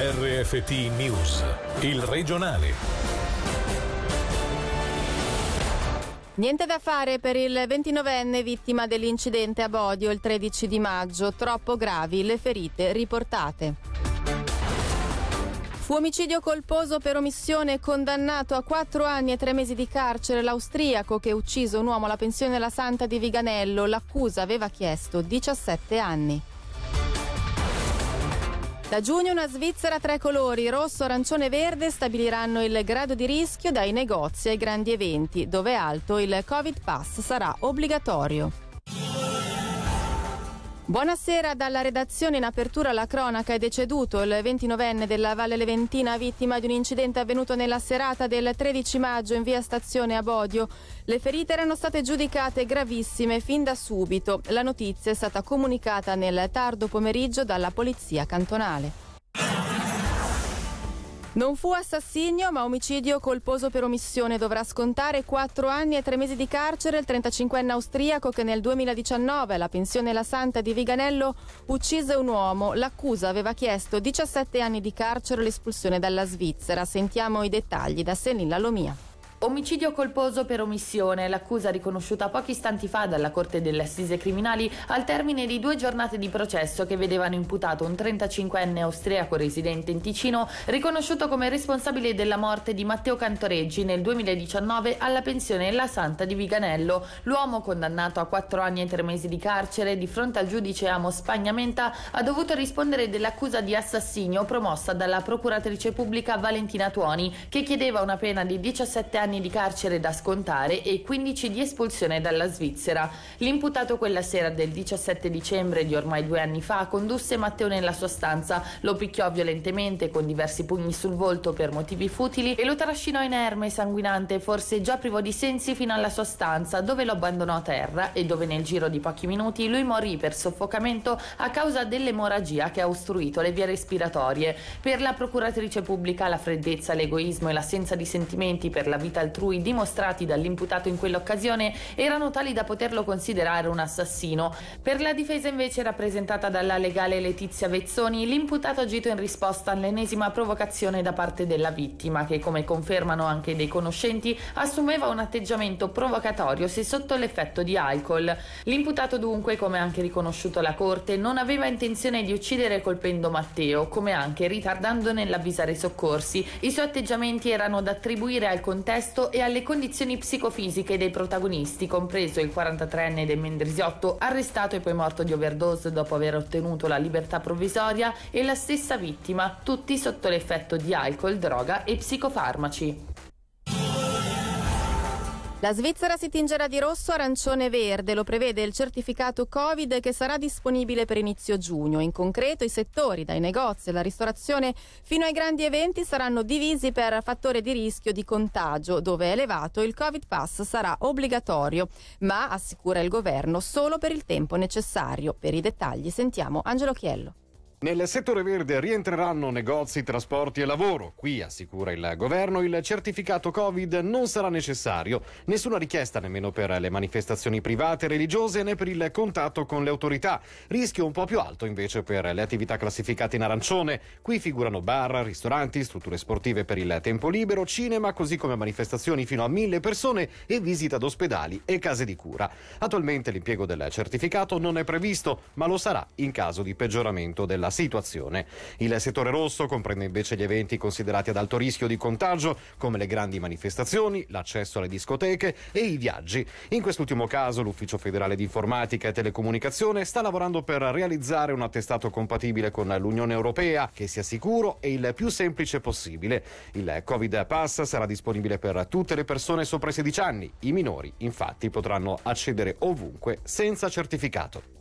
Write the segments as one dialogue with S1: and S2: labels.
S1: RFT News, il regionale.
S2: Niente da fare per il 29enne vittima dell'incidente a Bodio il 13 di maggio, troppo gravi le ferite riportate. Fu omicidio colposo per omissione condannato a quattro anni e tre mesi di carcere l'austriaco che ucciso un uomo alla pensione La Santa di Viganello. L'accusa aveva chiesto 17 anni. Da giugno una Svizzera a tre colori, rosso, arancione e verde, stabiliranno il grado di rischio dai negozi ai grandi eventi, dove alto il Covid Pass sarà obbligatorio. Buonasera dalla redazione in apertura la cronaca è deceduto il 29enne della Valle Leventina vittima di un incidente avvenuto nella serata del 13 maggio in via Stazione a Bodio. Le ferite erano state giudicate gravissime fin da subito. La notizia è stata comunicata nel tardo pomeriggio dalla polizia cantonale. Non fu assassinio, ma omicidio colposo per omissione. Dovrà scontare 4 anni e 3 mesi di carcere il 35enne austriaco che nel 2019 alla pensione La Santa di Viganello uccise un uomo. L'accusa aveva chiesto 17 anni di carcere e l'espulsione dalla Svizzera. Sentiamo i dettagli da Selin Lomia.
S3: Omicidio colposo per omissione, l'accusa riconosciuta pochi istanti fa dalla Corte delle Assise Criminali al termine di due giornate di processo che vedevano imputato un 35enne austriaco residente in Ticino riconosciuto come responsabile della morte di Matteo Cantoreggi nel 2019 alla pensione La Santa di Viganello. L'uomo condannato a quattro anni e tre mesi di carcere di fronte al giudice Amo Spagnamenta ha dovuto rispondere dell'accusa di assassinio promossa dalla procuratrice pubblica Valentina Tuoni che chiedeva una pena di 17 anni anni di carcere da scontare e 15 di espulsione dalla Svizzera. L'imputato quella sera del 17 dicembre di ormai due anni fa condusse Matteo nella sua stanza, lo picchiò violentemente con diversi pugni sul volto per motivi futili e lo trascinò inerme sanguinante, forse già privo di sensi, fino alla sua stanza, dove lo abbandonò a terra e dove nel giro di pochi minuti lui morì per soffocamento a causa dell'emorragia che ha ostruito le vie respiratorie. Per la procuratrice pubblica la freddezza, l'egoismo e l'assenza di sentimenti per la vita altrui dimostrati dall'imputato in quell'occasione erano tali da poterlo considerare un assassino. Per la difesa invece rappresentata dalla legale Letizia Vezzoni, l'imputato ha agito in risposta all'ennesima provocazione da parte della vittima che, come confermano anche dei conoscenti, assumeva un atteggiamento provocatorio se sotto l'effetto di alcol. L'imputato dunque, come anche riconosciuto la Corte, non aveva intenzione di uccidere colpendo Matteo, come anche ritardando nell'avvisare i soccorsi. I suoi atteggiamenti erano da attribuire al contesto contesto e alle condizioni psicofisiche dei protagonisti, compreso il 43enne del Mendrisiotto, arrestato e poi morto di overdose dopo aver ottenuto la libertà provvisoria, e la stessa vittima, tutti sotto l'effetto di alcol, droga e psicofarmaci.
S2: La Svizzera si tingerà di rosso, arancione e verde, lo prevede il certificato Covid che sarà disponibile per inizio giugno. In concreto i settori, dai negozi alla ristorazione fino ai grandi eventi, saranno divisi per fattore di rischio di contagio, dove è elevato il Covid Pass sarà obbligatorio, ma assicura il governo solo per il tempo necessario. Per i dettagli sentiamo Angelo Chiello.
S4: Nel settore verde rientreranno negozi, trasporti e lavoro. Qui, assicura il governo, il certificato Covid non sarà necessario. Nessuna richiesta nemmeno per le manifestazioni private religiose né per il contatto con le autorità. Rischio un po' più alto invece per le attività classificate in arancione. Qui figurano bar, ristoranti, strutture sportive per il tempo libero, cinema, così come manifestazioni fino a mille persone e visita ad ospedali e case di cura. Attualmente l'impiego del certificato non è previsto, ma lo sarà in caso di peggioramento della la situazione. Il settore rosso comprende invece gli eventi considerati ad alto rischio di contagio, come le grandi manifestazioni, l'accesso alle discoteche e i viaggi. In quest'ultimo caso l'Ufficio federale di informatica e telecomunicazione sta lavorando per realizzare un attestato compatibile con l'Unione Europea che sia sicuro e il più semplice possibile. Il Covid Pass sarà disponibile per tutte le persone sopra i 16 anni. I minori, infatti, potranno accedere ovunque senza certificato.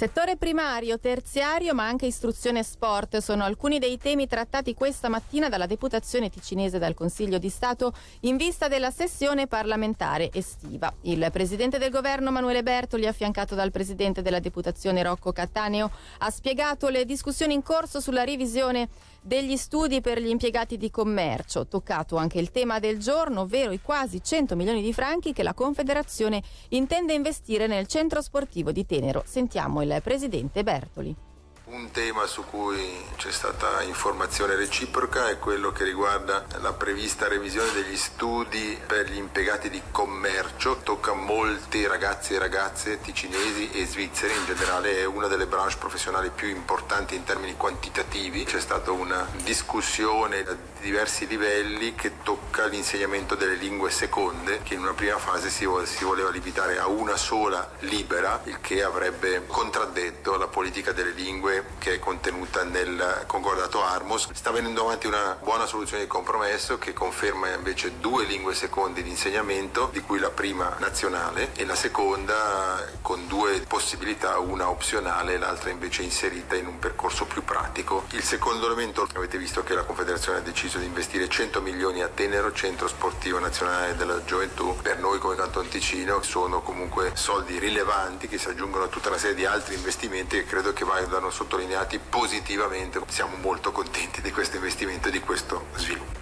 S2: Settore primario, terziario, ma anche istruzione e sport sono alcuni dei temi trattati questa mattina dalla deputazione ticinese dal Consiglio di Stato in vista della sessione parlamentare estiva. Il presidente del governo Manuele Bertoli, affiancato dal presidente della deputazione Rocco Cattaneo, ha spiegato le discussioni in corso sulla revisione degli studi per gli impiegati di commercio. Toccato anche il tema del giorno, ovvero i quasi 100 milioni di franchi che la Confederazione intende investire nel centro sportivo di Tenero. Sentiamo il presidente Bertoli
S5: Un tema su cui c'è stata informazione reciproca è quello che riguarda la prevista revisione degli studi per gli impiegati di commercio. Tocca molti ragazzi e ragazze ticinesi e svizzeri, in generale è una delle branche professionali più importanti in termini quantitativi. C'è stata una discussione a diversi livelli che tocca l'insegnamento delle lingue seconde, che in una prima fase si voleva limitare a una sola libera, il che avrebbe contraddetto la politica delle lingue che è contenuta nel concordato Armos. Sta venendo avanti una buona soluzione di compromesso che conferma invece due lingue seconde di insegnamento, di cui la prima nazionale e la seconda con due possibilità, una opzionale e l'altra invece inserita in un percorso più pratico. Il secondo elemento, avete visto che la Confederazione ha deciso di investire 100 milioni a Tenero, centro sportivo nazionale della gioventù. Per noi come Canton Ticino sono comunque soldi rilevanti che si aggiungono a tutta una serie di altri investimenti che credo che vadano sotto sottolineati positivamente. Siamo molto contenti di questo investimento e di questo sviluppo.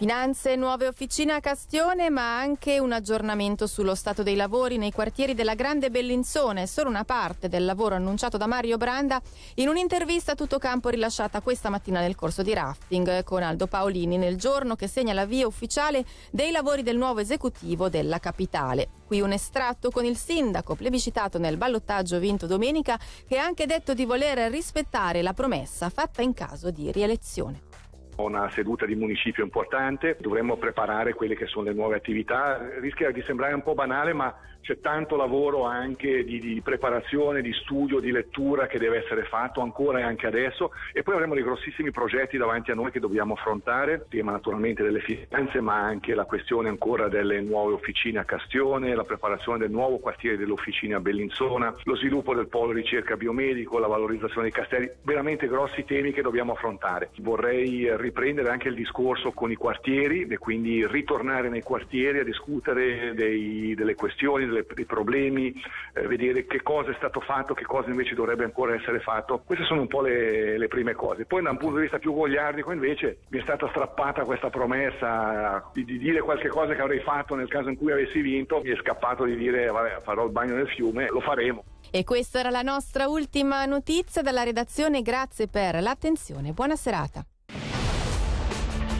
S2: Finanze, nuove officine a Castione, ma anche un aggiornamento sullo stato dei lavori nei quartieri della Grande Bellinzone, solo una parte del lavoro annunciato da Mario Branda in un'intervista a tutto campo rilasciata questa mattina nel corso di rafting con Aldo Paolini nel giorno che segna l'avvio ufficiale dei lavori del nuovo esecutivo della capitale. Qui un estratto con il sindaco plebiscitato nel ballottaggio vinto domenica che ha anche detto di voler rispettare la promessa fatta in caso di rielezione
S6: una seduta di municipio importante, dovremmo preparare quelle che sono le nuove attività. Rischia di sembrare un po' banale, ma c'è tanto lavoro anche di, di, preparazione, di studio, di lettura che deve essere fatto ancora e anche adesso e poi avremo dei grossissimi progetti davanti a noi che dobbiamo affrontare, tema naturalmente delle finanze ma anche la questione ancora delle nuove officine a Castione, la preparazione del nuovo quartiere delle officine a Bellinzona, lo sviluppo del polo ricerca biomedico, la valorizzazione dei castelli, veramente grossi temi che dobbiamo affrontare. Vorrei riprendere anche il discorso con i quartieri e quindi ritornare nei quartieri a discutere dei, delle questioni, delle, dei problemi, eh, vedere che cosa è stato fatto, che cosa invece dovrebbe ancora essere fatto. Queste sono un po' le, le prime cose. Poi da un punto di vista più gogliardico invece mi è stata strappata questa promessa di, di, dire qualche cosa che avrei fatto nel caso in cui avessi vinto, mi è scappato di dire vabbè farò il bagno nel fiume, lo faremo.
S2: E questa era la nostra ultima notizia dalla redazione, grazie per l'attenzione, buona serata.